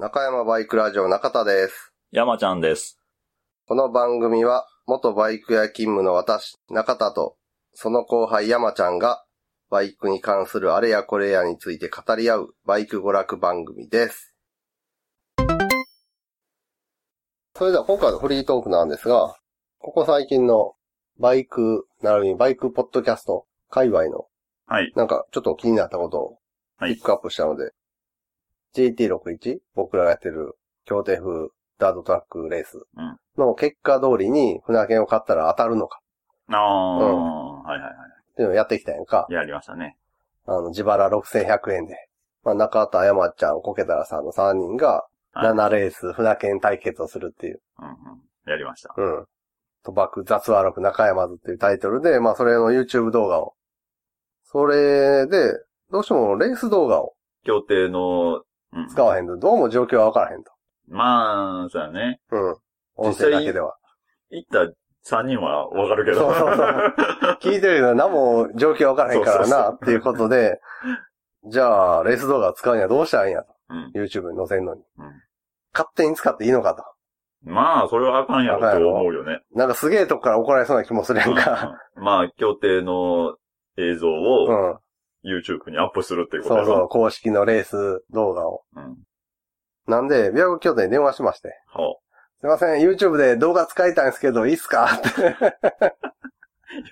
中山バイクラジオ中田です。山ちゃんです。この番組は、元バイク屋勤務の私、中田と、その後輩山ちゃんが、バイクに関するあれやこれやについて語り合う、バイク娯楽番組です。それでは今回のフリートークなんですが、ここ最近のバイク、並びにバイクポッドキャスト、界隈の、はい。なんかちょっと気になったことをはいピックアップしたので、GT61? 僕らがやってる協定風ダートトラックレースうんの結果通りに船券を買ったら当たるのかああ、はいはいはっていうのをやってきたやんか。い。やりましたね。あの、自腹6100円で。まあ、中田山ちゃん、コケタラさんの3人がはい7レース船券対決をするっていう。うんうん。やりました。うん。賭博雑話録中山津っていうタイトルで、まあそれの YouTube 動画を。それで、どうしてもレース動画を協定の、うん、使わへんと、どうも状況はわからへんと。まあ、そうやね。うん。音声だけでは。行った3人はわかるけど。そうそうそう聞いてるけど何も状況わからへんからな、っていうことで、じゃあ、レース動画を使うにはどうしたらいいんやと。うん。YouTube に載せんのに。うん勝手に使っていいのかと。まあ、それはあかんやろって思うよね。なんかすげえとこから怒られそうな気もするやんか。うんまあ、協定の映像うをん。YouTube にアップするっていうこと。そうそう、公式のレース動画を。うん。なんで、琵琶湖京都に電話しまして。ほすいません、YouTube で動画使いたいんですけど、いいっすか？ってう。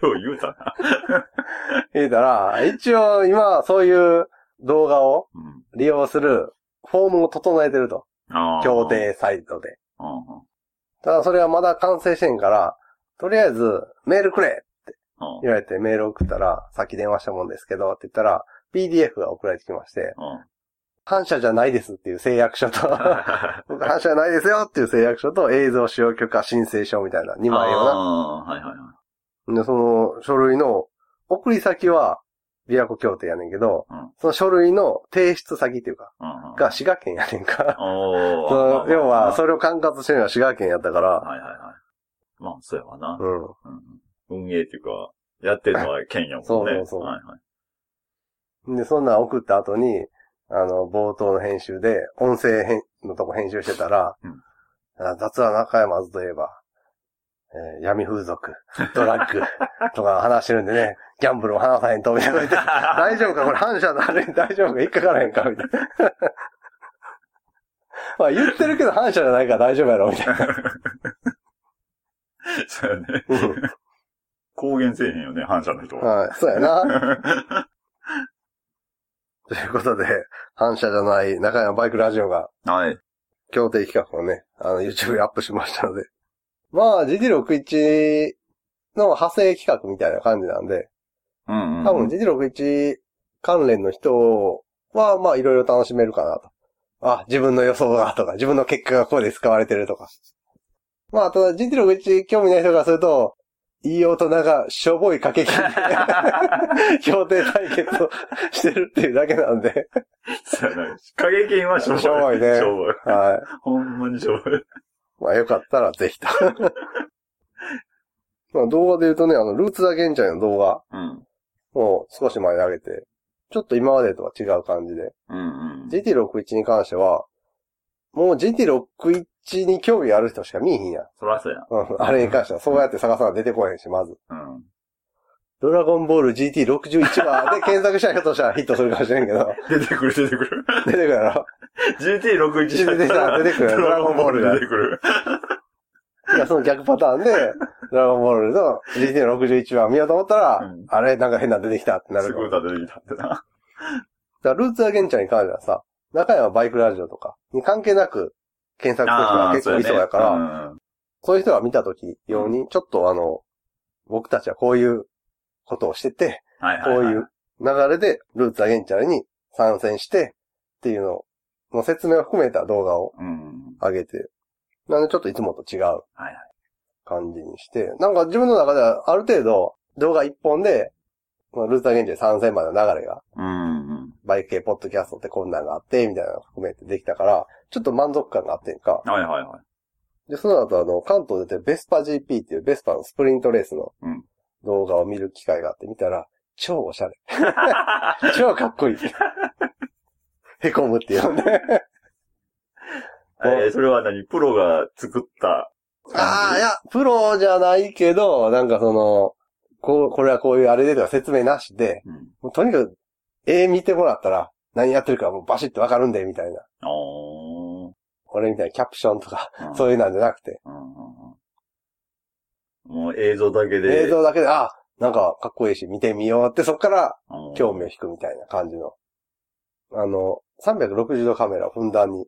よう言うたな。言うたら、一応今、そういう動画をうん。利用するフォームを整えてると。ああ。協定サイトで。うんうん。ただそれはまだ完成してんから、とりあえずメールくれうん言われてメール送ったら、さっき電話したもんですけど、って言ったら、PDF が送られてきまして、うん。反射じゃないですっていう誓約書と、僕反射じゃないですよっていう誓約書と映像使用許可申請書みたいな2枚をな。はいはいはい。で、その書類の送り先は、琵琶湖協定やねんけど、うんその書類の提出先っていうか、うんうん。が滋賀県やねんか。その要は、そそれを管轄してるのは滋賀県やったから、はいはいはい。まあ、そうやわな。うん。うん運営っていうか、やってるのは県やもんね。そうそうそうはいはい。で、そんなん送った後に、あの、冒頭の編集で、音声編のとこ編集してたら、うんあ雑話中山ずといえば、えー闇風俗、ドラッグ とか話してるんでね、ギャンブルも話さへんと、みたいな 大丈夫かこれ反射のあれ大丈夫か引っかからへんかみたいな。まあ言ってるけど反射じゃないから大丈夫やろ、みたいな。そうやね。うん公言せえへんよね、反射の人は。はい、そうやな。ということで、反射じゃない中山バイクラジオがはい。協定企画をね、あの、YouTube にアップしましたので。まあ、GT61 の派生企画みたいな感じなんで、うんうん。多分 GT61 関連の人は、まあ、いろいろ楽しめるかなと。あ、自分の予想がとか、自分の結果がここで使われてるとか。まあ、ただ GT61 興味ない人からすると、いい大人がしょぼい掛け金で 協定対決をしてるっていうだけなんで、そうやな。影金はしょぼい。しょぼいねしょぼい。はい。ほんまにしょぼい。まあよかったらぜひと。まあ動画で言うとね、あの、ルーツザゲンチャイの動画うん。を少し前に上げて、ちょっと今までとは違う感じで、うんうん。GT61 に関しては、もう GT61 に興味ある人しか見えへんやん。そらそうや。うん、あれに関しては、そうやって探さな出てこへんし、まず。うん。ドラゴンボール GT61 話で検索した人としたらヒットするかもしれんけど、出てくる出てくる。出てくるやろ GT61 出てきた出てくるドラゴンボールドラゴンボール出てくる。いや、その逆パターンで、ドラゴンボールの GT61 話見ようと思ったら、うんあれ、なんか変なの出てきたってなると思うスクーター出てきたってな。だからルーツアゲンチャーに関してはさ、中山バイクラジオとかに関係なく検索する人が結構いそうやから、うんそういう人が見たとき用に、ちょっとあの、僕たちはこういうことをしてて、はいはいはい。こういう流れでルーツアゲンチャーに参戦してっていうのの説明を含めた動画をうん。上げて、なんでちょっといつもと違う。感じにして、なんか自分の中ではある程度動画一本で、ルーツアゲンチャー参戦までの流れがうんうん。バイク系ポッドキャストってこんなんがあって、みたいなのを含めてできたから、ちょっと満足感があってんか。はいはいはい。で、その後あの、関東出てるベスパ GP っていうベスパのスプリントレースのうん動画を見る機会があって見たら、超おしゃれ。超かっこいい。へこむっていうね。えーそれは何？プロが作った？ああ、いや、プロじゃないけど、なんかその、こう、これはこういうあれでとか説明なしで、うん。とにかく、絵見てもらったら、何やってるかもうバシッとわかるんで、みたいな。俺みたいなキャプションとか、うんそういうなんじゃなくて、うんうんうんもう映像だけで。映像だけで、あ、なんかかっこいいし、見てみようって、そっからうん興味を引くみたいな感じの。あの、360度カメラをふんだんに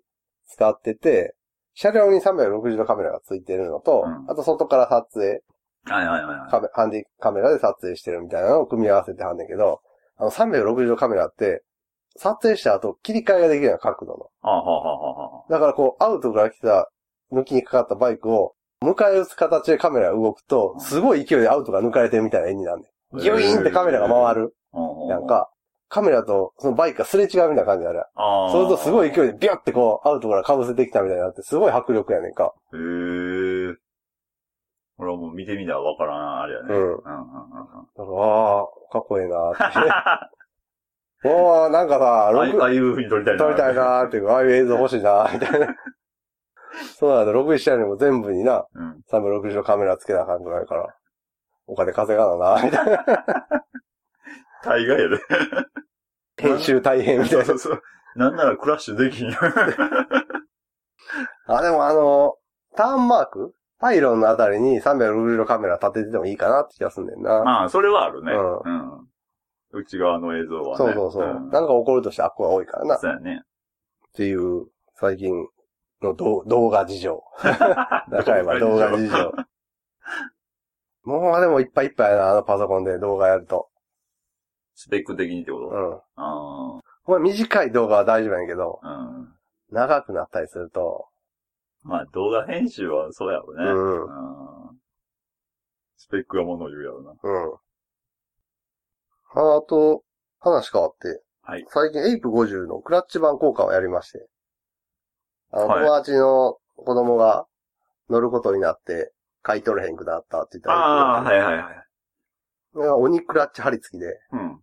使ってて、車両に360度カメラがついてるのと、うんあと外から撮影、はいはいはいはい。カメハンディカメラで撮影してるみたいなのを組み合わせてはんねんけど、あの360度カメラって、撮影した後切り替えができるような角度の。はあ、はあだからこう、アウトから来た、抜きにかかったバイクを、迎え撃つ形でカメラが動くと、すごい勢いでアウトが抜かれてるみたいな絵になるねん。ギュイーンってカメラが回る。うんなん、か、カメラとそのバイクがすれ違うみたいな感じになる。ああ。そうするとすごい勢いでビュってこう、アウトから被せてきたみたいになって、すごい迫力やねんか。へえ。俺はもう見てみたらわからん、あれやね。うん。うんうんうんうん。だから、ああ、かっこいいなーって。おー、なんかさ、ああいう録ああいう風に撮りたいな。撮りたいなーっていうか、ああいう映像欲しいなーみたいな。そうなんだ、6したよりも全部にな、うん。360度カメラつけなあかんくないから、お金稼がなな、みたいな。大概やで。編集大変みたいなそうそ。うそう。なんならクラッシュできんよ。あ、でもあの、ターンマークパイロンのあたりに360度カメラ立てててもいいかなって気がすんねんな。まあ、それはあるね。ううん。内側の映像はね。そうそうそう。んなんか起こるとしてあっこが多いからな。っそうやね。ていう、最近の動動画事情。中山動画事情。もうでもいっぱいいっぱいやな、あのパソコンで動画やると。スペック的にってこうとん。あこれ短い動画は大丈夫やけど、あ。うん。長くなったりすると、まあ、動画編集はそうやろね。うんうんスペックがものを言うやろな。うん。あと、話変わって、はい。最近エイプ50のクラッチ版交換をやりまして、あの、はい友達の子供が乗ることになって、買い取れへんくなったって言ったら、ああ、はいはいはい。鬼クラッチ貼り付きで、うん。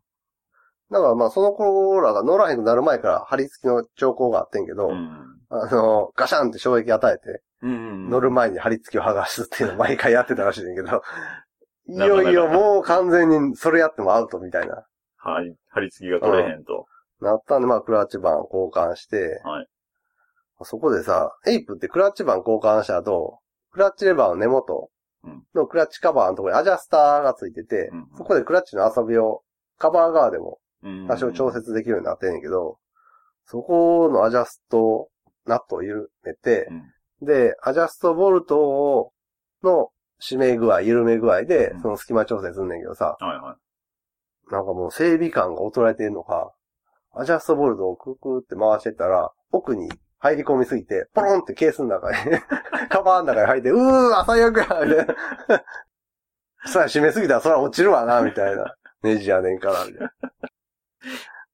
だからまあその子らが乗らへんくなる前から貼り付きの兆候があってんけど、うん。あの、ガシャンって衝撃与えて、うん。乗る前に貼り付きを剥がすっていうのを毎回やってたらしいねんけ ど、いよいよもう完全にそれやってもアウトみたいな。はい。貼り付きが取れへんと。なったんで、まあ、クラッチ板交換して、はいそこでさ、エイプってクラッチ板交換した後、クラッチレバーの根元のクラッチカバーのところにアジャスターがついてて、うんそこでクラッチの遊びをカバー側でもうん多少調。節できるようになってんねんけど、そこのアジャスト、ナットを緩めて、で、アジャストボルトをの締め具合、緩め具合でうん、その隙間調整すんねんけどさ、はいはい。なんかもう整備感が衰えてるのか、アジャストボルトをククって回してったら、奥に入り込みすぎて、ポロンってケースの中に、カバーの中に入って、うーわ、最悪やみたいな。さあ、締めすぎたらそら落ちるわな、みたいな。ネジやねんから、みたいな。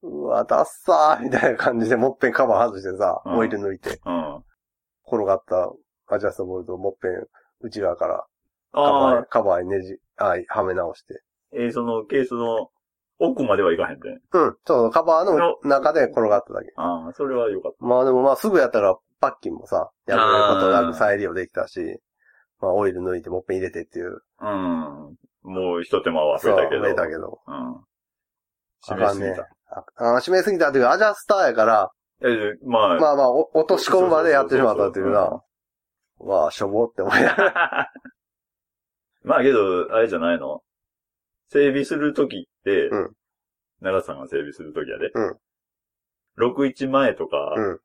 うわ、ダッサーみたいな感じで、もっぺんカバー外してさ、うんオイル抜いて、うん。転がったアジャストボルトをもっぺん内側からカバああ、ーカバーにネジ、あはめ直して。えーそのケースの奥まではいかへんで。うん。そう、カバーの中で転がっただけ。ああ、それはよかっまあでもまあすぐやったらパッキンもさ、やることなく再利用できたし、まあオイル抜いてもっぺん入れてっていう。た。うん。もう一手間は増そう、えたけど。増えたけど。うん。あ締めすぎた。。ああ締めすぎたっていうか、アジャスターやから、えーまあ、まあまあ、お落とし込むまでやってしまったっていうな。まあ、しょぼって思いながら。まあけど、あれじゃないの？整備するときって、うん長さんが整備するときやで。うん61前とか、うん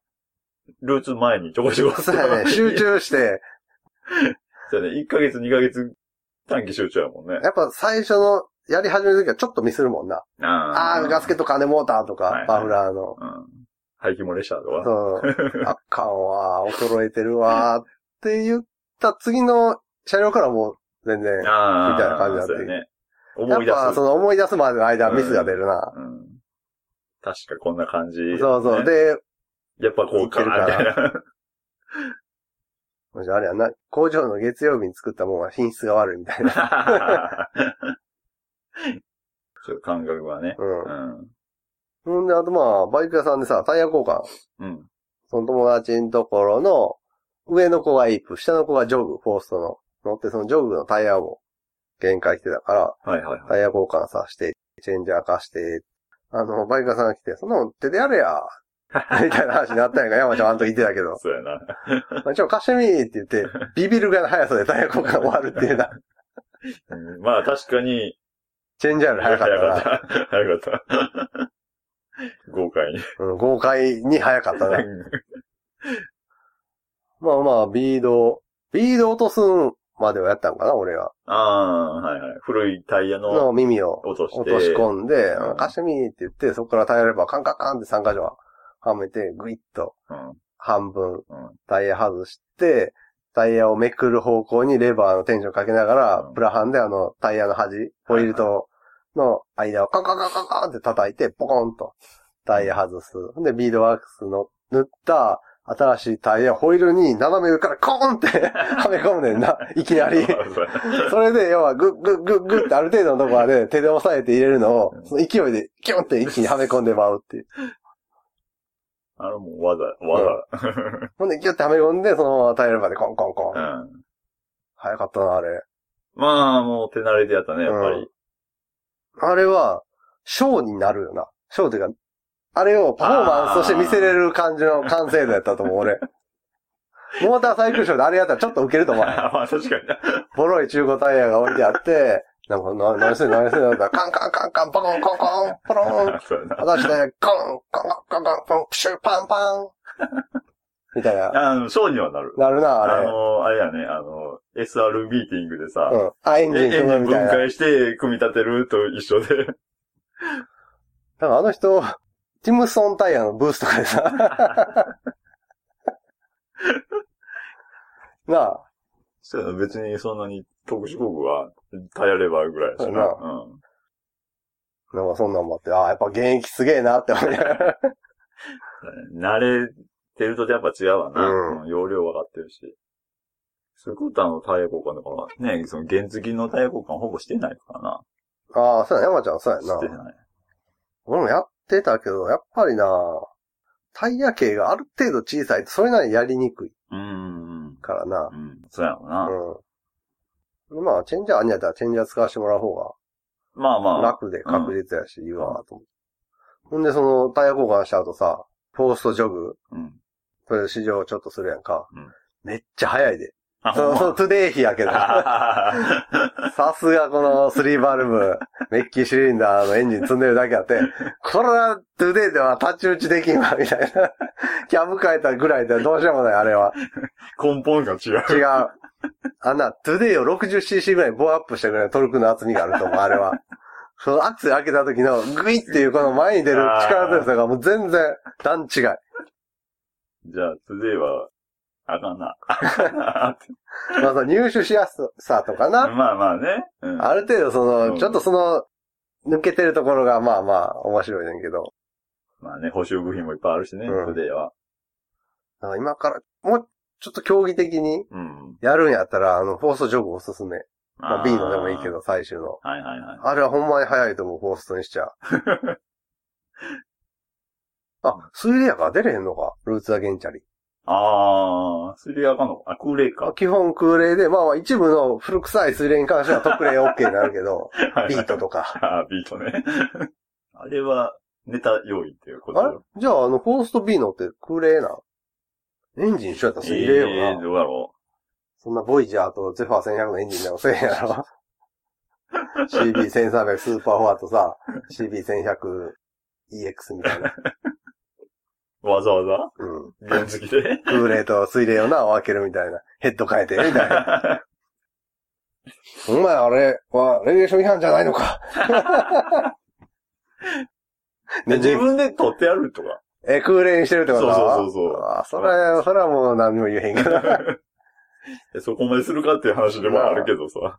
ルーツ前にちょこちょこ。そうやね、集中して、そうやね、1ヶ月2ヶ月短期集中やもんね。やっぱ最初のやり始めるときはちょっとミスるもんな。あああ、ガスケット金モーターとかはいはい、マフラーの。うん。排気漏れしたとか。そう。あかんわ、衰えてるわ、って言った次の車両からもう全然。みたいな感じになってそうやね。や思い出す。っぱその思い出すまでの間ミスが出るな。うん。確かこんな感じ、そうそう。ねで、やっぱこうかな、みたいな。もしあれやな、工場の月曜日に作ったもんは品質が悪いみたいな。ちょっと感覚がね。ううん。ん。ほんで、あとまあ、バイク屋さんでさ、タイヤ交換。うん。その友達のところの上の子がエイプ、下の子がジョグ、フォーストの。乗って、そのジョグのタイヤも限界来てたから、はいはいはい。タイヤ交換させて、チェンジャー貸して、あの、バイカーさんが来て、そんなの手でやれや、みたいな話になったんやんか、山ちゃんあの時言ってたけど。そうやな。まあちょ、貸してみーって言って、ビビるぐらいの速さでタイヤ交換終わるっていうな。うんまあ確かに、チェンジャーより速かったな。早かった。早かった。豪快に。うん、豪快に速かったな。まあまあ、ビード、ビード落とすんまではやったんかな、俺は。ああ、はいはい。古いタイヤのの耳を落として。落とし込んで、うん貸してみーって言って、そこからタイヤレバーカンカンカンって3箇所はめて、グイッとうん。半分うん。タイヤ外して、タイヤをめくる方向にレバーのテンションかけながら、うんプラハンであのタイヤの端、ホイールとの間をカンカンカンカンカンって叩いて、ポコンとタイヤ外す。で、ビードワックスの塗った新しいタイヤをホイールに斜め上からコーンって はめ込むねんな。いきなり。それで、要は、グッグッグッグッってある程度のところまで手で押さえて入れるのを、その勢いでキュンって一気にはめ込んでまうっていう。あれもう技、技。ほんで、ギュッてはめ込んで、そのままタイヤレバーでコンコンコン。うん。早かったな、あれ。まあ、もう手慣れてやったね、やっぱり。あれは、ショーになるよな。ショーっていうか、あれをパフォーマンスとして見せれる感じの完成度やったと思う、俺。モーターサイクルショーであれやったらちょっとウケると思う。まあ確かにな。ボロい中古タイヤが置いてあって、なんか、な何してんの何してんのっカンカンカンカン、パコンコンコン、ポロン、そうやな。私で、コン、コンコンコンコン、プシュ、パンパン。みたいな。あの、ショーにはなる。なるな、ああれ。の、あれやね、あの、SR ミーティングでさ、うん。あ、エンジエンジン組むみたいな。だか分解して組み立てると一緒で。らあの人、ティムソンタイヤのブースとかでさ、なあ、そうやな、別にそんなに特殊工具は耐えればぐらいやしな。そうん。なんかそんなんもあって、ああ、やっぱ現役すげえなって思いながら。慣れてるとやっぱ違うわな。うんうん容量分かってるし。スクーターのタイヤ交換とかはね、その原付のタイヤ交換ほぼしてないからな。ああ、そうや、山ちゃんそうやなして。ない。俺もやってたけど、やっぱりな、タイヤ系がある程度小さいとそれなりにやりにくいうーん。からな。うん。そうやろな。うん。まあ、チェンジャーあんやったらチェンジャー使わせてもらう方がまあまあ。楽で確実やし、いいわ、と思って。ほんで、その、タイヤ交換した後さ、フォーストジョグ、うん。それで試乗ちょっとするやんか。うんめっちゃ早いで。あ、その、そのほんトゥデイ比やけど。ま さすがこの3バルブ、メッキシリンダーのエンジン積んでるだけあって、これはトゥデイでは太刀打ちできんわ、みたいな。キャブ変えたぐらいではどうしようもない、あれは。根本が違う。違う。あんな、トゥデイを 60cc ぐらいボアアップしたぐらいのトルクの厚みがあると思う、あれは。そのアクセル開けた時のグイっていうこの前に出る力強さがもう全然段違い。じゃあ、トゥデイは、あかんな。あかんなってまあその入手しやすさとかな。まあまあね。うんある程度その、うんちょっとその、抜けてるところがまあまあ面白いねんけど。まあね、補修部品もいっぱいあるしね、うんトゥデイは。だから今から、もうちょっと競技的にうん。やるんやったら、あの、フォーストジョグおすすめ。まあー B のでもいいけ。ど、最終の。はいはいはい。あれはほんまに早いと思う、フォーストにしちゃ。あ、水冷やから出れへんのかルーツアゲンチャリ。あー、スリアかのあ、空冷か。基本空冷で、まあまあ一部の古臭い水冷に関しては特例 OK になるけど、ビートとか。あービートね。あれは、ネタ用意っていうことあれ？じゃああの、フォースト B のって空冷なエンジン一緒やったら水冷よな。えー、どうやろそんなボイジャーとゼファー1100のエンジンでもせえへんやろ？CB1300 スーパーフォアとさ、CB1100EX みたいな。う。わざわざ？うん。原付で空冷と水冷をな、分けるみたいな。ヘッド変えて、みたいな。お前あれは、レギュレーション違反じゃないのか。ね自分で取ってやるとか？え、空冷にしてるってことそうそうそうそうあそれ、それはもう何も言えへんけど。えそこまでするかっていう話でもあるけどさ。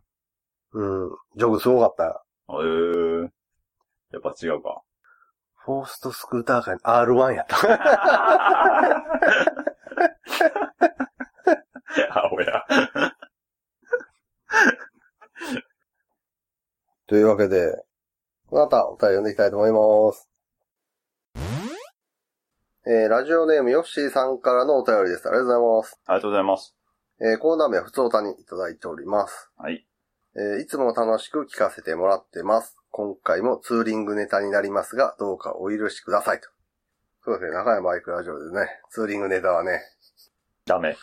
うん。ジョグすごかったよ。えー、やっぱ違うか。フォーストスクーター界の R1 やった。や。というわけで、またお便り読んでいきたいと思います。えー、ラジオネームヨッシーさんからのお便りです。ありがとうございます。ありがとうございます。えー、コーナー名は普通歌にいただいております。はい。えー、いつも楽しく聞かせてもらってます。今回もツーリングネタになりますが、どうかお許しくださいと。そうですね、中山バイクラジオでね、ツーリングネタはね、ダメ。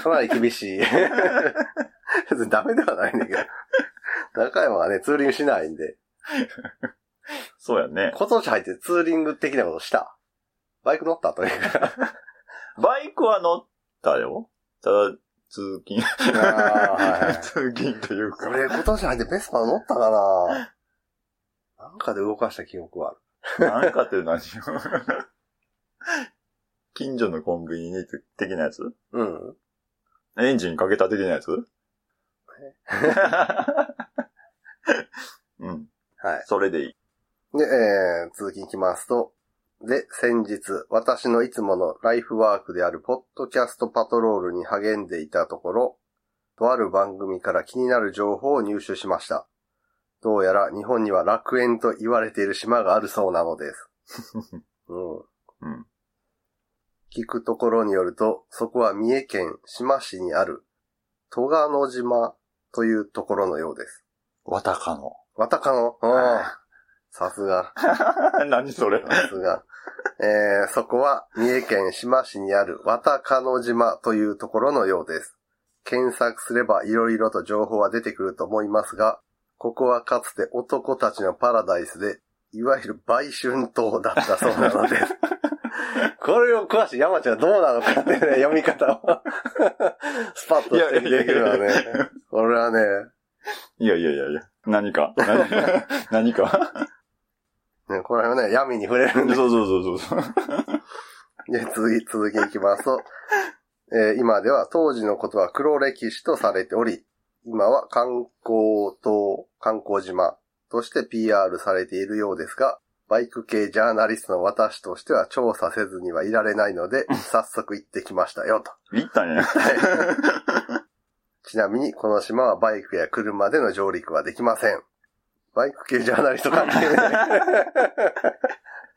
かなり厳しい。別にダメではないんだけど。中山はね、ツーリングしないんで、そうやね。今年入ってツーリング的なことした。バイク乗ったというか。バイクは乗ったよ。ただ、通勤。通勤というか。俺今年入ってベスパ乗ったかななんかで動かした記憶はある。なんかって何よ。近所のコンビニに的なやつ？うん。エンジンかけた的なやつ？うん。はい。それでいい。で、えー、続きいきますと、で、先日、私のいつものライフワークであるポッドキャストパトロールに励んでいたところ、とある番組から気になる情報を入手しました。どうやら日本には楽園と言われている島があるそうなのです。うん。うん。聞くところによると、そこは三重県志摩市にある、戸賀野島というところのようです。わたかの。わたかの？うんさすが。何それ？さすが。えー、そこは三重県志摩市にある綿鹿の島というところのようです。検索すれば色々と情報は出てくると思いますが、ここはかつて男たちのパラダイスで、いわゆる売春島だったそうなのです。これを詳しい山ちゃんどうなのかってね、読み方をスパッとしてできるわね。これはね、いやいやいやいや。何か。何 何か。ねこれはね、闇に触れるんでそうそうそうそう。で、続き、続きいきますと、えー今では当時のことは黒歴史とされており、今は観光島、観光島として PR されているようですが、バイク系ジャーナリストの私としては調査せずにはいられないので、早速行ってきましたよと。行ったんや。ちなみに、この島はバイクや車での上陸はできません。バイク系ジャーナリスト関係ない。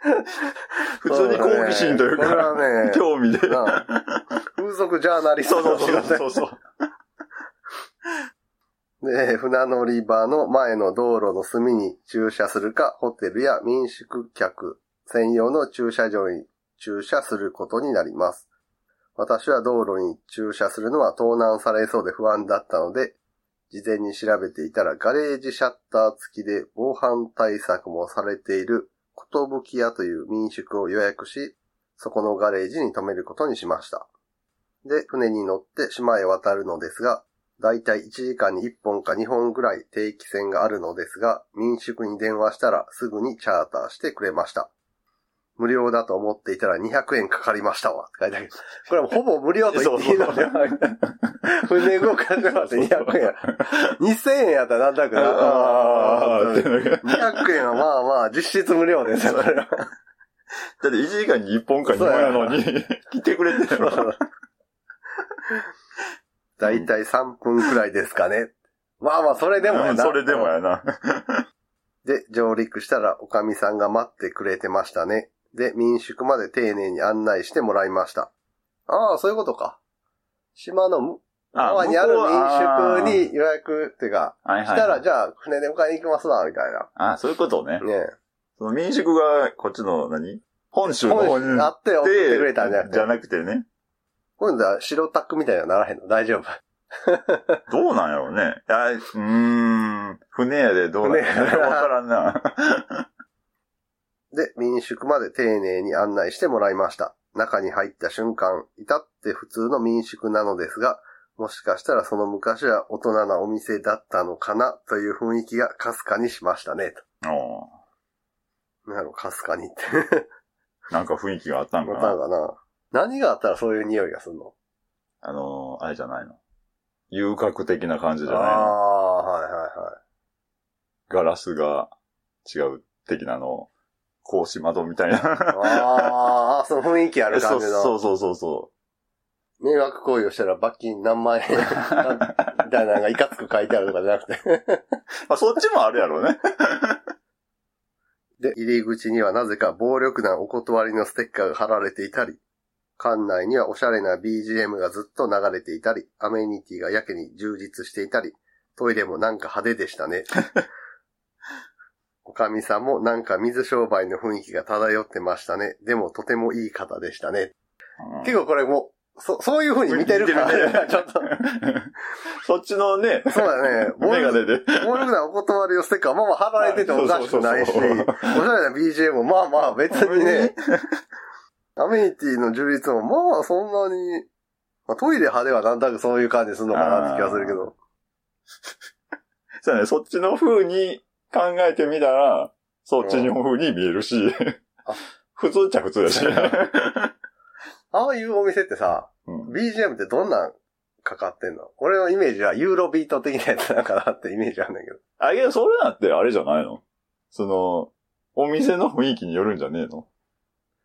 普通に好奇心というこれか、はね、興味で。なあ風俗ジャーナリスそうそうトの仕事そうそうそう。で、船乗り場の前の道路の隅に駐車するか、ホテルや民宿客専用の駐車場に駐車することになります。私は道路に駐車するのは盗難されそうで不安だったので、事前に調べていたらガレージシャッター付きで防犯対策もされていることぶき屋という民宿を予約し、そこのガレージに停めることにしました。で、船に乗って島へ渡るのですが、だいたい1時間に1本か2本ぐらい定期船があるのですが、民宿に電話したらすぐにチャーターしてくれました。無料だと思っていたら200円かかりましたわ。って書いてある。これはほぼ無料と言っていいの では船動かしてもらって200円や。2000円やったらなんとなくな。あーってなる200円はまあまあ実質無料ですよ、これは。だって1時間に1本か2本やのに、来てくれてるわ。だいたい3分くらいですかね。まあまあ、それでもやな。それでもやな。で、上陸したら、おかみさんが待ってくれてましたね。で、民宿まで丁寧に案内してもらいました。ああ、そういうことか。島のむ側にある民宿に予約っていうか。したら、じゃあ、船で迎えに行きますわ、みたいな。あ、そういうことね。ねその民宿がこっちの何？本州の方にあって送ってくれたんじゃなくて。じゃなくてね。今度は白タックみたいにはならへんの？大丈夫？どうなんやろうね。いやうーん。船やでどうなんや船わからんな。で、民宿まで丁寧に案内してもらいました。中に入った瞬間、至って普通の民宿なのですが、もしかしたらその昔は大人なお店だったのかなという雰囲気がかすかにしましたね。おと。なんやろ、かすかにって。なんか雰囲気があったんか思ったな。んかな。何があったらそういう匂いがするの？あのー、あれじゃないの。遊郭的な感じじゃないの。ああ、はいはいはい。ガラスが違う的なの。格子窓みたいな。ああ、その雰囲気ある感じの。そうそうそうそ迷惑行為をしたら罰金何万円 みたいなのがいかつく書いてあるとかじゃなくて。う。まあそっちもあるやろうね。で、入り口にはなぜか暴力団お断りのステッカーが貼られていたり、館内にはおしゃれな BGM がずっと流れていたり、アメニティがやけに充実していたり、トイレもなんか派手でしたね。おかみさんもなんか水商売の雰囲気が漂ってましたね。でもとてもいい方でしたね。うん結構これもう、そ、そういう風に見てるから、るちょっと。そっちのね、そうだね。暴 メガ力ネで。暴力団お断りのステッカーまあまあ貼られててもおかしくないし、おしゃれな BGM もまあまあ別にね、アメニティの充実もまあそんなに、まあ、トイレ派ではなんとなくそういう感じするのかなって気がするけど。そうね、そっちの風に考えてみたら、そっちの風に見えるしあ、普通っちゃ普通だし。ああいうお店ってさ、うん。BGM ってどんなんかかってんの？俺のイメージはユーロビート的なやつなんかなってイメージあるんだけど。あ、けどそれなんてあれじゃないの？その、お店の雰囲気によるんじゃねえの？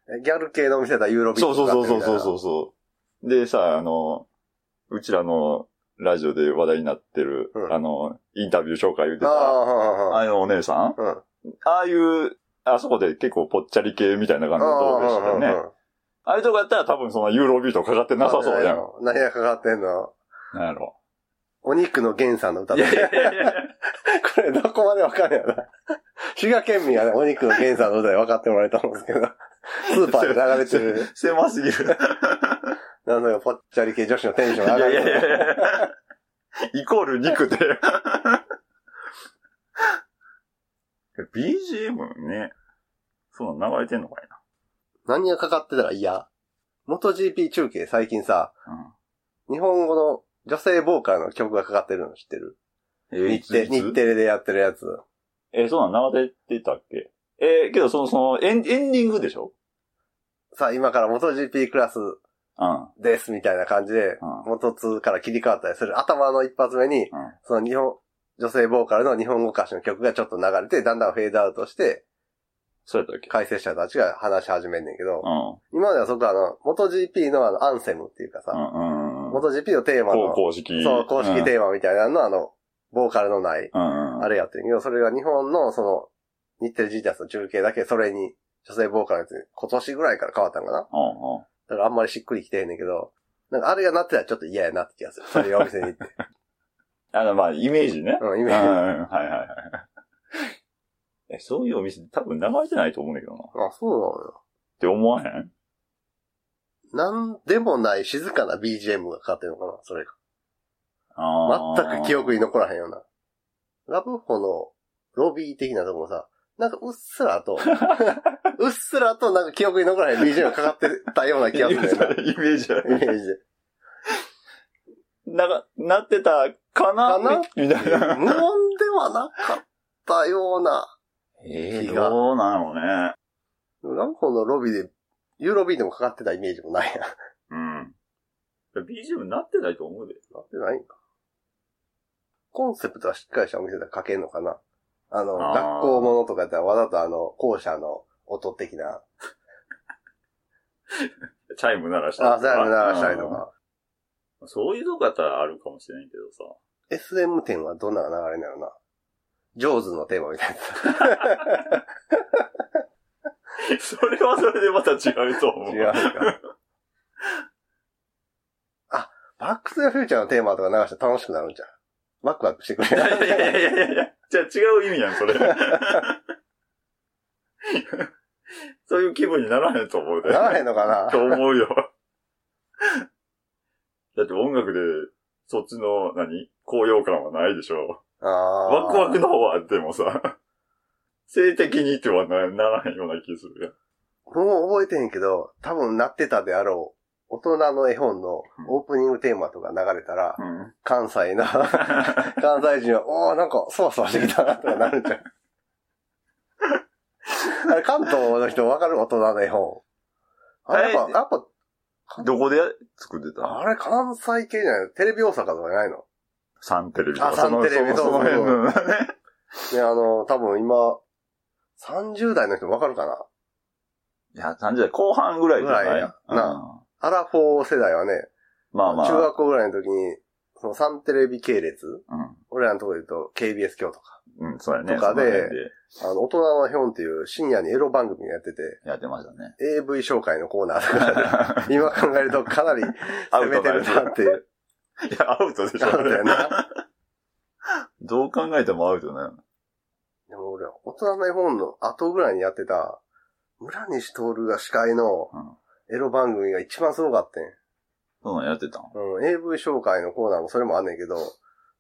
えギャル系のお店だユーロビーそうトそうそうそうかかってるみたいなそうそう。でさ、あの、うちらのラジオで話題になってる、うんあの、インタビュー紹介言ってああ、た、あはあいうお姉さん？うん。うん。ああいう、あそこで結構ぽっちゃり系みたいな感じの動画でしたよね。ああいうとこやったら多分そのユーロビートかかってなさそうやん。何がかかってんの？なんやろ。お肉の源さんの歌いやいやいやいやこれどこまでわかるやろな。滋賀県民はね、お肉の源さんの歌で分かってもらえたと思うんですけど、スーパーで流れてる、狭すぎる。なんだかぽっちゃり系女子のテンション上がる。やいやいやいやイコール肉で。BGM ね。そんなん流れてんのかい何がかかってたら嫌元 GP 中継最近さ、な。日本語の女性ボーカルの曲がかかってるの知ってる？うん。日テ、日テレでやってるやつ。えー、そんなん流れてたっけ？えー、けどその、その、エンエンディングでしょ？さあ、今から元 GP クラスうん。ですみたいな感じで、うん元2から切り替わったりする。頭の一発目に、うん。その日本、女性ボーカルの日本語歌詞の曲がちょっと流れて、だんだんフェードアウトして、そうやったっけ解説者たちが話し始めんねんけど、うん。今まではそこはあの、元 GP のあの、アンセムっていうかさ。元 GP のテーマの、公式。そう、公式ーテーマみたいなのあの、ボーカルのない。あれやってるけど、それが日本のその、日テレ G タスの中継だけそれに、女性ボーカルのやつに今年ぐらいから変わったのかな？だからあんまりしっくりきてへんねんけど、なんかあれがなってたらちょっと嫌やなって気がする。そういうお店に行って。あの、まあ、イメージね。うん、イうん、メージ。はいはいはい。え、そういうお店多分流れてないと思うんだけどな。っあ、そうなのよ。て思わへん？なんでもない静かな BGM がかかってるのかなそれが。あー全く記憶に残らへんような。ラブホのロビー的なところさ、なんかうっすらと、うっすらとなんか記憶に残らへん BGM がかかってたような気がするんだよな。イメージあイる。メージで。なんか、なってたかなかなみたいな。無音ではなかったような。え気がどうなのね。ラブホのロビーで、ユーロビーでもかかってたイメージもないや。うん。BGM なってないと思うで。なってないんか。コンセプトはしっかりしたお店でかけんのかなあの、あー学校ものとかやったらわざとあの、校舎の音的な、チャイム鳴らしたりあ、チャイム鳴らしたりとか。うん。そういうとこやったらあるかもしれんけどさ。SM 店はどんな流れになるな。ジョーズのテーマみたいな。それはそれでまた違うと思う。違うか。あ、バック・トゥ・ザ・フューチャーのテーマとか流したら楽しくなるんじゃん。ワクワクしてくれい？やいやいやいやいやじゃあ違う意味やん、それ。そういう気分にならへんと思うで。ならへんのかな？と思うよ。だって音楽で、そっちの、何？高揚感はないでしょ。ああ。ワクワクの方はあってもさ、性的にってはなならへんような気するやん。もう覚えてへんけど、多分なってたであろう。大人の絵本のオープニングテーマとか流れたら、うん。関西な、関西人は、おーなんか、そわそわしてきたな、とかなるんじゃん。あれ、関東の人わかる大人の絵本？あれ、やっぱ、っぱ、どこで作ってたあれ、関西系じゃないテレビ大阪とかじゃないの？サンテレビとか。あサンテレビそのその辺のね。ね、あの、多分今、30代の人わかるかな？いや、30代後半ぐらいじゃない？ぐらいなアラフォー世代はね、まあまあ。中学校ぐらいの時に、そのサンテレビ系列？うん。俺らのところで言うと KBS 京とか、うん、そうやね。とかでその辺あの、大人のヒョンっていう深夜にエロ番組をやってて、やってましたね。AV 紹介のコーナーとかで、今考えるとかなり攻めてるなっていう。いや、アウトでしょ、アウトやなどう考えてもアウトね。でも俺、大人の絵本の後ぐらいにやってた、村西徹が司会のうん。エロ番組が一番すごかったん。そんなんやってたんうん、AV 紹介のコーナーもそれもあんねんけど、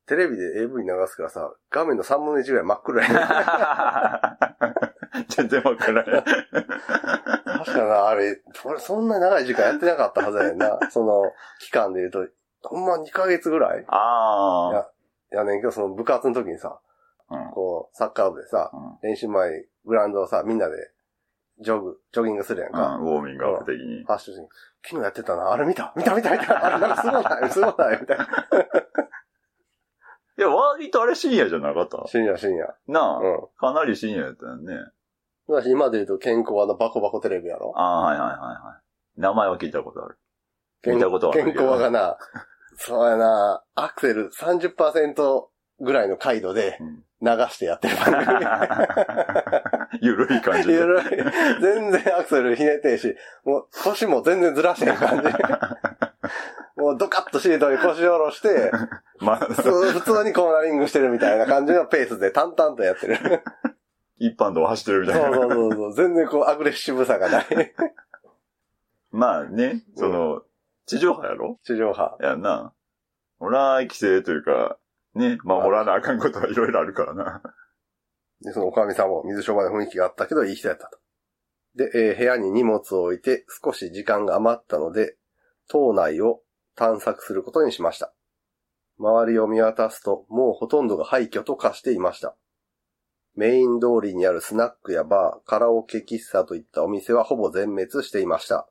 テレビで AV 流すからさ、画面の3分の1ぐらい真っ黒やねん。全然わからない。確かな、あれ、俺そんな長い時間やってなかったはずやねんな。その、期間で言うと、ほんま2ヶ月ぐらいあやねんけど、その部活の時にさ、あ。うん。こう、サッカー部でさ、うん練習前、グラウンドをさ、みんなで、ジョグ、ジョギングするやんか。うん、ウォーミングアップ的に。ファッション昨日やってたな。あれ見た？見た見た見たあれなんかすごない？すごない？みたいな。いや、割とあれ深夜じゃなかった？深夜深夜。なあ、うん。かなり深夜やったよね。私今で言うと健康はあのバコバコテレビやろ？ああ、はいはいはいはい。名前は聞いたことある。健見たことはある健康はがな、そうやな、アクセル30%ぐらいの回度でうん流してやってる番組。ゆるい感じで。ゆるい全然アクセルひねってんし、もう腰も全然ずらしてん感じ。もうドカッとシートに腰下ろして、まあ、普通にコーナリングしてるみたいな感じのペースで淡々とやってる。一般道を走ってるみたいな。そうそうそう。全然こうアグレッシブさがない。まあね、その、地上波やろ？地上波。やんな。ほら、規制というか、ね、守らなあかんことはいろいろあるからな。で、そのおかみさんも水商売の雰囲気があったけど、いい人やったと。で、えー部屋に荷物を置いて少し時間が余ったので、島内を探索することにしました。周りを見渡すと、もうほとんどが廃墟と化していました。メイン通りにあるスナックやバー、カラオケ喫茶といったお店はほぼ全滅していました。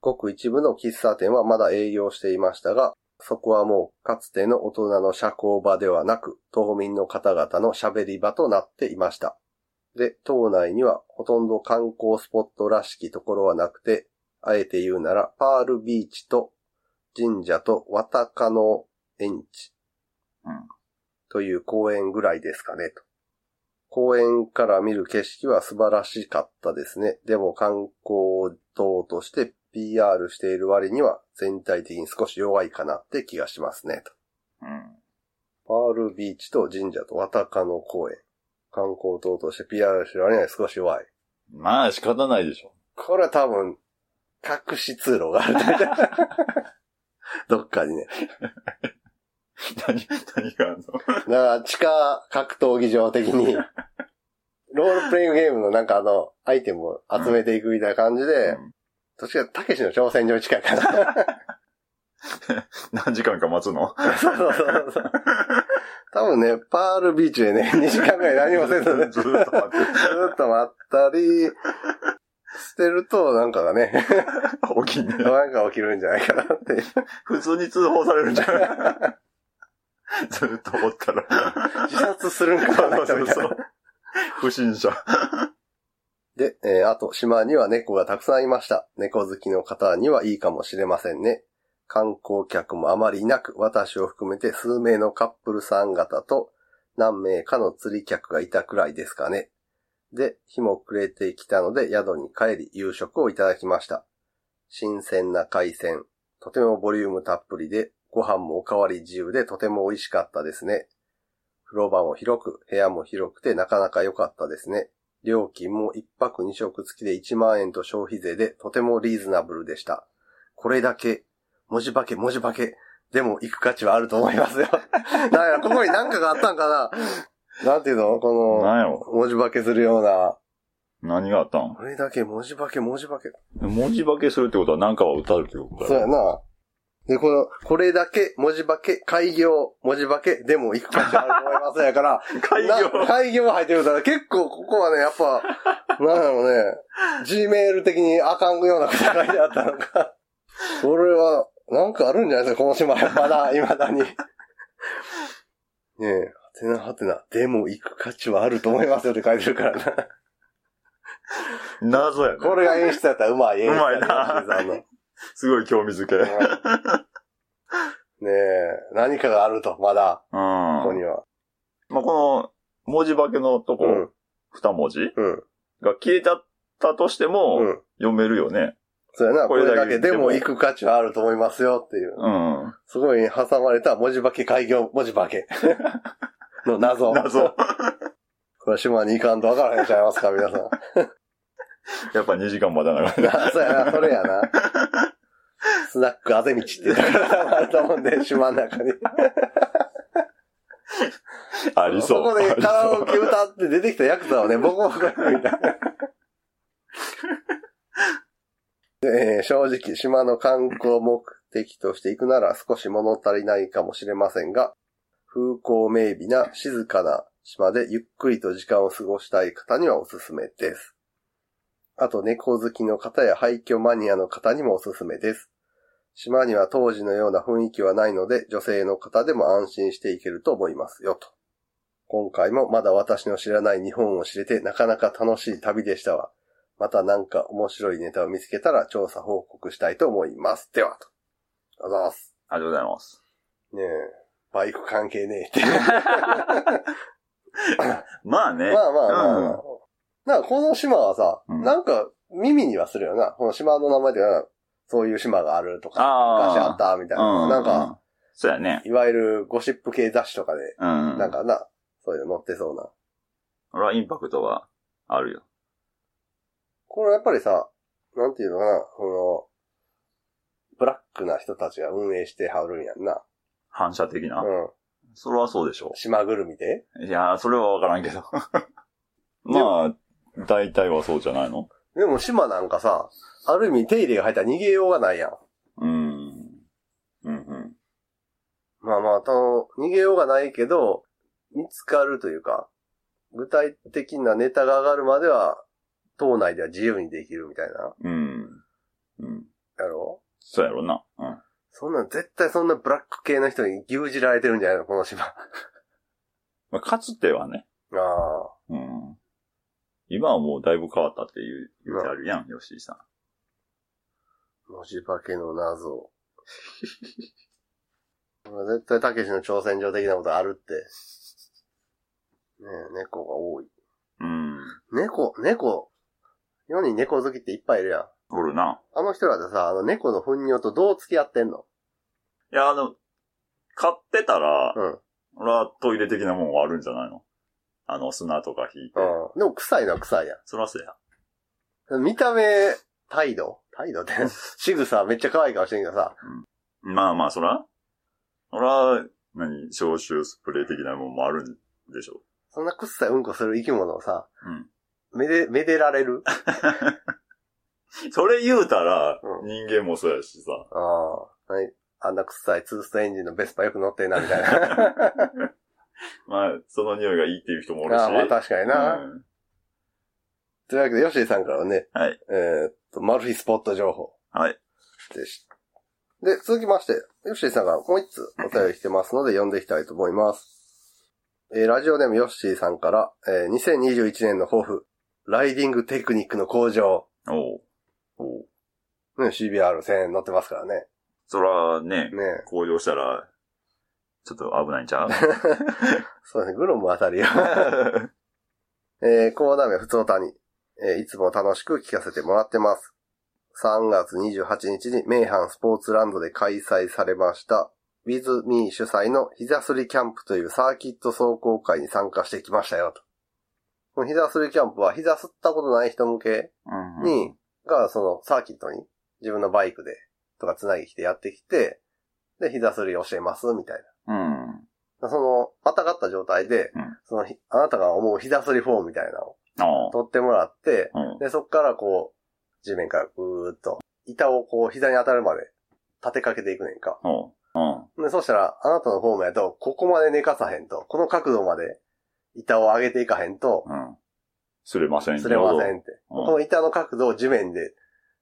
ごく一部の喫茶店はまだ営業していましたが、そこはもうかつての大人の社交場ではなく、島民の方々の喋り場となっていました。で、島内にはほとんど観光スポットらしきところはなくて、あえて言うなら、パールビーチと神社と渡カの園地。うんという公園ぐらいですかね、と。公園から見る景色は素晴らしかったですね。でも観光等として PR している割には全体的に少し弱いかなって気がしますね、と。うん。パールビーチと神社と渡カの公園。観光等として PR してる割には少し弱い。まあ仕方ないでしょ。これは多分、隠し通路がある。どっかにね。何、何があるの？だから、地下格闘技場的に、ロールプレイングゲームのなんかあの、アイテムを集めていくみたいな感じで、うんどっちか、たけしの挑戦状に近いかな。何時間か待つの？そうそうそうそう。多分ね、パールビーチでね、2時間ぐらい何もせずね、ずーっと待ってずーっと待ったり、してると、なんかがね、起きんね。なんか起きるんじゃないかなって。普通に通報されるんじゃないずーっとおったら。自殺するんかな、みたいな。不審者。で、えーあと、島には猫がたくさんいました。猫好きの方にはいいかもしれませんね。観光客もあまりいなく、私を含めて数名のカップルさん方と何名かの釣り客がいたくらいですかね。で、日も暮れてきたので宿に帰り夕食をいただきました。新鮮な海鮮、とてもボリュームたっぷりで、ご飯もおかわり自由でとても美味しかったですね。風呂場も広く、部屋も広くてなかなか良かったですね。料金も1泊2食付きで1万円と消費税でとてもリーズナブルでした。これだけ、文字化け文字化け、でも行く価値はあると思いますよ。なんや、ここに何かがあったんかななんていうの？この、文字化けするような。何があったん？これだけ文字化け文字化け。文字化けするってことは何かは歌うってことそう。やな。で、この、これだけ文字化け、開業、文字化け、でも行く価値あると思いますやから、開業な開業入ってるから、結構ここはね、やっぱ、なんやろね、Gmail 的にあかんようなことが書いてあったのか。これは、なんかあるんじゃないですか、この島。まだ、未だに。ねえ、はてなはてな、でも行く価値はあると思いますよって書いてるからな。謎やね。これが演出やったらうまい演出やうまいな すごい興味づけ。ねえ、何かがあると、まだ、うん。ここには。まあ、この、文字化けのとこ、うん。二文字うん。が消えちゃったとしても、うん。読めるよね。そうやな、ここれだけでも行く価値はあると思いますよっていう。うん。すごい挟まれた文字化け開業文字化けの謎。謎。これ島に行かんとわからへんちゃいますか、皆さん。やっぱ2時間まだながら。なそうやな、それやな。スナックあぜ道ってだからあると思うんで、島の中に。ありそう。こでカラオケ歌って出てきたヤクザをね、ボコボコみたいな。でえー正直、島の観光目的として行くなら少し物足りないかもしれませんが、風光明媚な静かな島でゆっくりと時間を過ごしたい方にはおすすめです。あと猫好きの方や廃墟マニアの方にもおすすめです。島には当時のような雰囲気はないので、女性の方でも安心していけると思いますよ、と。今回もまだ私の知らない日本を知れてなかなか楽しい旅でしたわ。またなんか面白いネタを見つけたら調査報告したいと思います。では、と。ありがとうございます。ありがとうございます。ねえ、バイク関係ねえって。まあね。まあまあまあまあ。うんなんかこの島はさ、うんなんか耳にはするよな。この島の名前では、そういう島があるとか。昔あったみたいな。うん。なんか、、そうやね。いわゆるゴシップ系雑誌とかで、うん。なんかな、そういうの載ってそうな。俺はインパクトはあるよ。これやっぱりさ、なんていうのかな、この、ブラックな人たちが運営してはるんやんな。反射的な？うん。それはそうでしょ島ぐるみで？う。いやー、それはわからんけど。まあ、大体はそうじゃないの？でも島なんかさ、ある意味手入れが入ったら逃げようがないやん。うん。うんうん。まあまあ、と、逃げようがないけど、見つかるというか、具体的なネタが上がるまでは、島内では自由にできるみたいな、うん。うん。やろ？そうやろな。うん。そんなん絶対そんなブラック系の人に牛耳られてるんじゃないの？この島。あまあ、かつてはね。あ。うん。今はもうだいぶ変わったっていう、言うてあるやん、吉井さん。文字化けの謎。絶対たけしの挑戦状的なことあるって。ねえ、猫が多い。うん。猫、猫、世に猫好きっていっぱいいるやん。おるな。あの人らでさ、あの猫の糞尿とどう付き合ってんの？いや、あの、買ってたら、うん。俺はトイレ的なもんはあるんじゃないの？あの、砂とか引いて。うん。でも臭いのは臭いやそらそうや。ん。見た目、態度？態度って、仕草めっちゃ可愛いかもしれんけどさ。まあまあ、そら、俺は、何、消臭スプレー的なもんもあるんでしょそんな臭いうんこする生き物をさ、うん。めで、めでられる？それ言うたら、うん人間もそうやしさ。ああ。はい。あんな臭いツーストエンジンのベスパよく乗ってんな、みたいな。まあ、その匂いがいいっていう人もおるし。ああまあ確かにな。うんというわけで、ヨッシーさんからはね、はい。えーっと、マル秘スポット情報はい。でした。で、続きまして、ヨッシーさんがもう一つお便り来てますので読んでいきたいと思います。えーラジオネームヨッシーさんから、えー2021年の抱負、ライディングテクニックの向上、おうおうね、CBR1000 乗ってますからね。そらね、ね向上したら、ちょっと危ないんちゃう？そうね、グロムあたりよ。えー、コーナー名、ふつおたに、えーいつも楽しく聞かせてもらってます。3月28日に名阪スポーツランドで開催されました、With Me 主催の膝すりキャンプというサーキット走行会に参加してきましたよ、と。この膝すりキャンプは膝すったことない人向けうんに、が、そのサーキットに自分のバイクでとか繋ぎ来てやってきて、で、膝すり教えます、みたいな。うん。その、またがった状態で、うんそのひ、あなたが思う膝すりフォームみたいなのを。取ってもらって、うん。で、そっからこう、地面からぐーっと、板をこう、膝に当たるまで立てかけていくねんか。おううん。で、そしたら、あなたのフォームやと、ここまで寝かさへんと、この角度まで板を上げていかへんと、うん。すれませんよすれませんって。うんこの板の角度を地面で、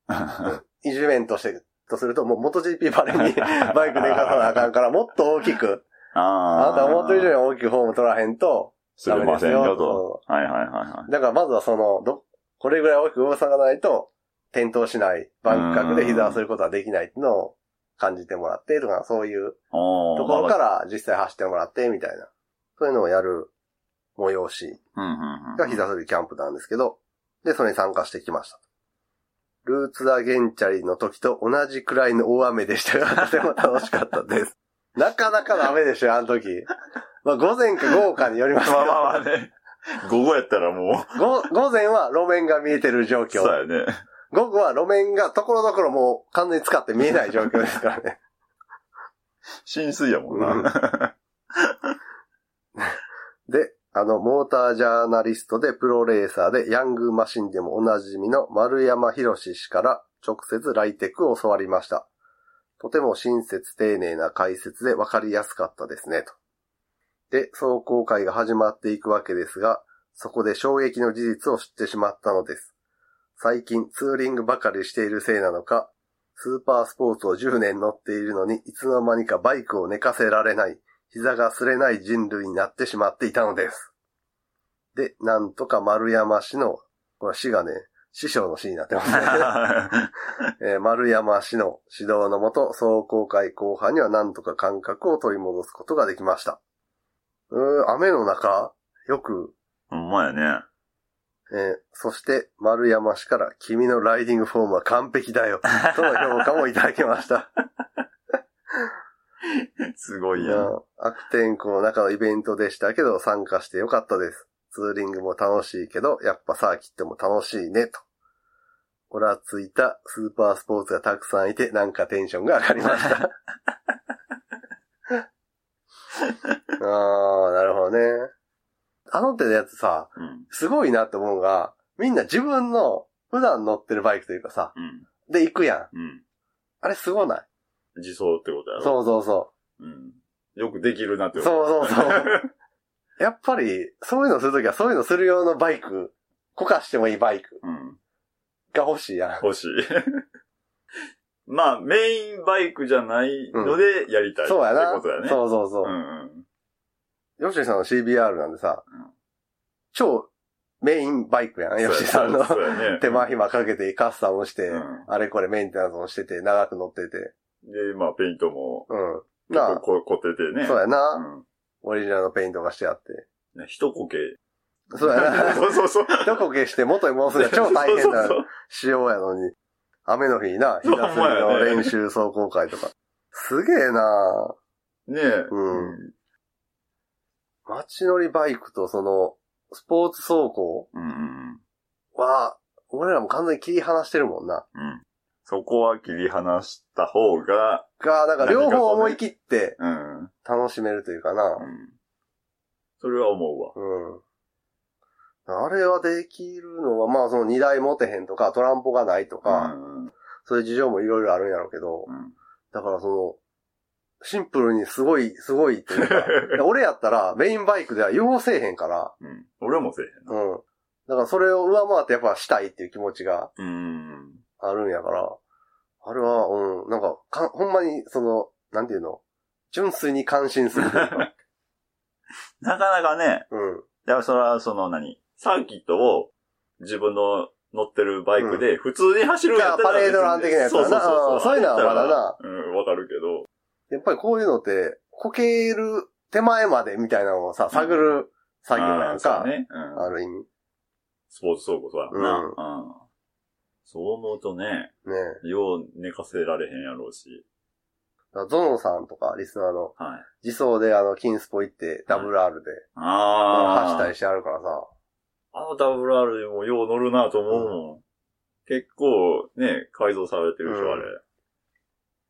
地面として、とすると、もう元 GP バレに バイク寝かさなあかんから、もっと大きく、ああ。あなたが思ってる以上に大きくフォーム取らへんと、すれませんよと。はいはいはいはい。だからまずはその、ど、これぐらい大きく動かさないと、転倒しない、バンク角で膝をすることはできないっていうのを感じてもらってとか、そういうとところから実際走ってもらってみたいな。そういうのをやる催しが膝すりキャンプなんですけど、で、それに参加してきました。ルーツダゲンチャリの時と同じくらいの大雨でしたが、とても楽しかったです。なかなかの雨でしょ、あの時。まあ、午前か午後かによりますけど。まあまあまあね。午後やったらもご午前は路面が見えてる状う、況。そうやね。午後は路面がところどころもう完全に使って見えない状況ですからね。浸水やもんな。で、あの、モータージャーナリストでプロレーサーでヤングマシンでもおなじみの丸山博氏から直接ライテクを教わりました。とても親切丁寧な解説でわかりやすかったですね、と。で、走行会が始まっていくわけですが、そこで衝撃の事実を知ってしまったのです。最近ツーリングばかりしているせいなのか、スーパースポーツを10年乗っているのに、いつの間にかバイクを寝かせられない、膝が擦れない人類になってしまっていたのです。で、なんとか丸山氏の、これ市がね、師匠の市になってますね。えー丸山氏の指導のもと、走行会後半にはなんとか感覚を取り戻すことができました。うー雨の中、よく、ほんまやね。えーそして丸山氏から君のライディングフォームは完璧だよ、との評価もいただきました。すごいいややん。悪天候の中のイベントでしたけど、参加してよかったです。ツーリングも楽しいけど、やっぱサーキットも楽しいね、と。オラついたスーパースポーツがたくさんいて、なんかテンションが上がりました。あー、なるほどね。あの手のやつさ、うん。すごいなって思うのが、みんな自分の普段乗ってるバイクというかさ、うん。で行くやん。うん。あれすごない？自走ってことやろ？そうそうそう。うん。よくできるなって。そうそうそう。やっぱり、そういうのするときは、そういうのする用のバイク、こかしてもいいバイクうん。が欲しいやん。欲しい。まあ、メインバイクじゃないのでやりたい、そうやな。ってことだね。そうそうそうう。んうん。ヨッシーさんの CBR なんでさ、うん超メインバイクやん、ヨッシーさんの。ね。手間暇かけてカスタムして、うんあれこれメンテナンスもしてて、長く乗ってて。で、まあ、ペイントも、うん。なあ、ここ凝っててね。そうやな、うんオリジナルのペイントがしてあって。ね。一こけ。そうやな。そうそうそう。一こけして元に戻すのが超大変なそうそう仕様やのに。雨の日にな、日そうがすりの練習走行会とか。すげえなそうねえ。うん街乗りバイクとその、スポーツ走行うん。うんは、俺らも完全に切り離してるもんな。うん。うん。そこは切り離した方が、が、なんか両方思い切ってうん。うん。楽しめるというかな。それは思うわ。うん。あれはできるのは、まあその荷台持てへんとか、トランポがないとか、うん。そういう事情もいろいろあるんやろうけど、うん。だからその、シンプルにすごい、すごいっていうか、で 俺やったらメインバイクでは要せえへんから、うん。俺もせえへんな。うん。だからそれを上回ってやっぱしたいっていう気持ちがうん。あるんやから、あれは、うん、なんか、かほんまに、その、なんていうの？純粋に感心する。なかなかね、うん。いや、それはその何？サーキットを自分の乗ってるバイクで普通に走るんやったらじゃあパレードラン的なやつだなそうそうそううんそういうのはまだな。うん、わかるけど。やっぱりこういうのって、こける手前までみたいなのをさ、探る作業やんか。あーそうね。うん。ある意味。スポーツ走行そうやもんな。うんうん。そう思うとね、ねよう寝かせられへんやろうし。だからゾノさんとか、リスナーの、はい。自走であの、金スポ行って、ダブル R で、ああ。走ったりしてあるからさ。あの WR でもよう乗るなと思うもん。結構ね、改造されてるでしょ、うんあれ。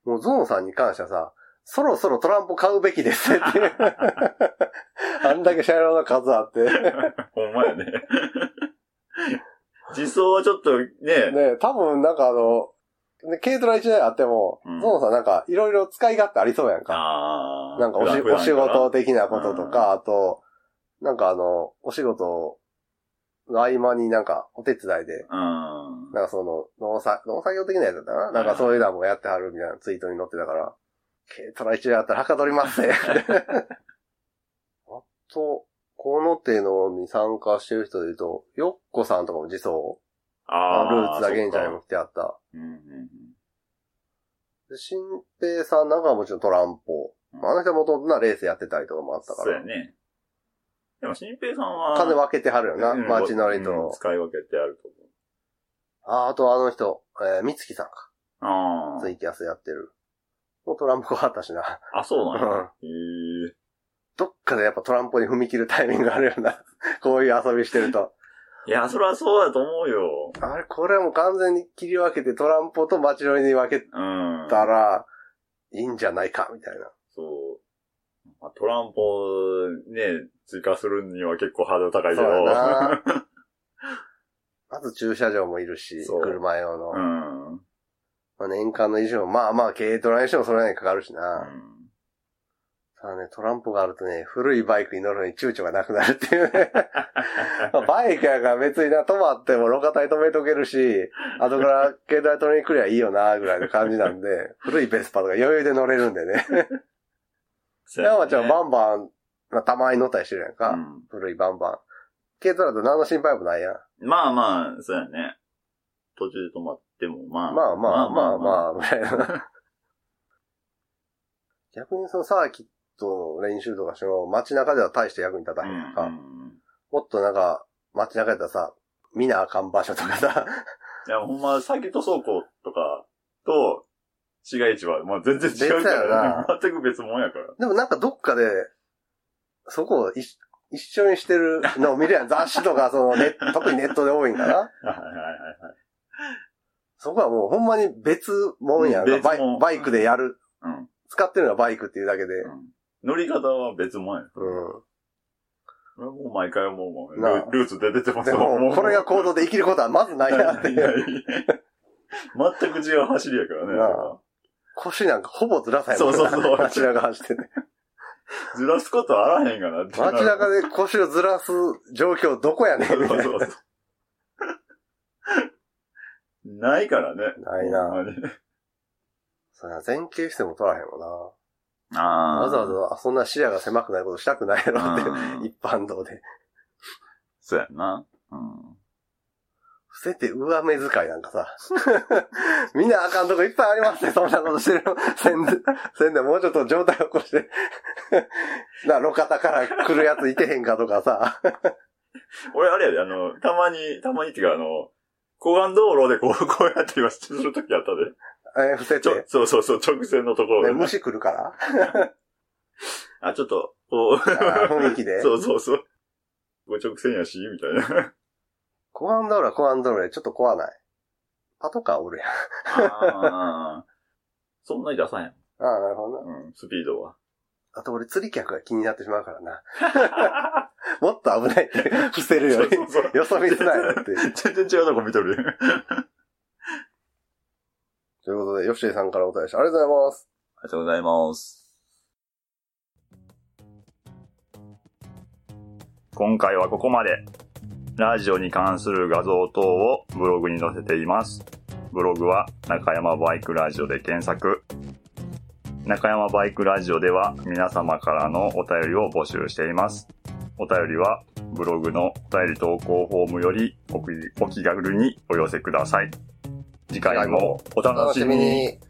もうゾノさんに関してはさ、そろそろトランプ買うべきですって。あんだけ車両の数あって。ほんまやね。自走はちょっとね、ね多分なんかあの、ね軽トラ1台あっても、うん。ゾノさんなんかいろいろ使い勝手ありそうやんか。なんかおしお仕事的なこととか、あと、なんかあの、お仕事の合間になんかお手伝いで、うん。なんかその、農作、農作業的なやつだったかな？なんかそういうのもやってはるみたいなツイートに載ってたから、軽トラ1台あったらはかどりますね。あと、この手のに参加してる人で言うと、ヨッコさんとかも自走？あルーツだけんちゃんにも。も来てあった。うんうんうんで新平さんなんかはもちろんトランポ。まああの人はもともとなレースやってたりとかもあったから。そうやね。でも、新平さんは、金分けてはるよな、うん街乗りうんと。使い分けてあるとあ、あとあの人、えー、三月さんか。思う。あツイキャスやってる。もうトランプあったしな。あ。あ、そうなんや。へえ。どっかでやっぱトランポに踏み切るタイミングがあるよな。こういう遊びしてると。いや、それはそうだと思うよ。あれ、これはもう完全に切り分けてトランポと街乗りに分けうん。たら、いいんじゃないか、みたいな。そう。まあ、トランポね、追加するには結構ハードル高いけど。まず駐車場もいるし、車用の。うん。まあ、年間の維持も、まあまあ、軽トラにしてもそれなりにかかるしな。ただね、トランプがあるとね、古いバイクに乗るのに躊躇がなくなるっていうね。ま あバイクやから別にな、止まっても路肩に止めとけるし、後から携帯取りに来りゃいいよな、ぐらいの感じなんで、古いベスパとか余裕で乗れるんでね。山ちゃんバンバン、まあ、たまに乗ったりしてるやんか。うん古いバンバン。軽トラだと何の心配もないやん。まあまあ、そうやね。途中で止まっても、まあ。まあまあまあまあ。あ、ぐらいな。逆にそのサーキットの練習とかしても街中では大して役に立たへんやんか。うんもっとなんか、街中やったらさ、見なあかん場所とかさ、いや、ほんま、サーキット走行とかと、市街地は、まあ全然違うか別やら、な全く別物やから。でもなんかどっかで、そこを一一緒にしてるのを見るやん。雑誌とか、そのネ特にネットで多いんかな。はいはいはいはい。そこはもうほんまに別もんやんか。バイバイクでやる。うん。使ってるのはバイクっていうだけで。うん乗り方は別物や。うん。俺もう毎回思うもん。ルなあルーツで出てますでも、これが行動で生きることはまずないなって いう。全く違う走りやからね。なあ腰なんかほぼずらさへんそうそうそう街中走ってね。ずらすことあらへんがなって。街中で腰をずらす状況どこやねんそうみたいな。そうそう。ないからね。ないなほんまにそりゃ前傾しても取らへんもんな。ああ。わざわざそんな視野が狭くないことしたくないやろってうん、一般道で。そうやんな。うん。伏せて上目遣いなんかさ。みんなあかんとこいっぱいありますね、そんなことしてるの。せんで、せんでもうちょっと状態起こして。な、路肩から来るやついてへんかとかさ。俺あれやで、あの、たまに、たまにっていうかあの、湖岸道路でこう、こうやって今するときあったで。えー伏せちょて、。そうそうそう、直線のところね、で。虫来るから？あ、ちょっと、こう、あー雰囲気で？そうそうそう。ご直線やし、みたいな。コアンドールはコアンドちょっと怖ない？パトカーおるやん。ああ。そんなに出さんやん。ああ、なるほどな。うん、スピードは。あと俺釣り客が気になってしまうからな。もっと危ないって、伏せるより。そうそうそうよそ見すなよって。全然違うとこ見とるよ。ということで、ヨシーさんからお便りしてありがとうございます。ありがとうございます。今回はここまで。ラジオに関する画像等をブログに載せています。ブログは中山バイクラジオで検索。中山バイクラジオでは皆様からのお便りを募集しています。お便りはブログのお便り投稿フォームよりお気軽にお寄せください。次回もお楽しみに。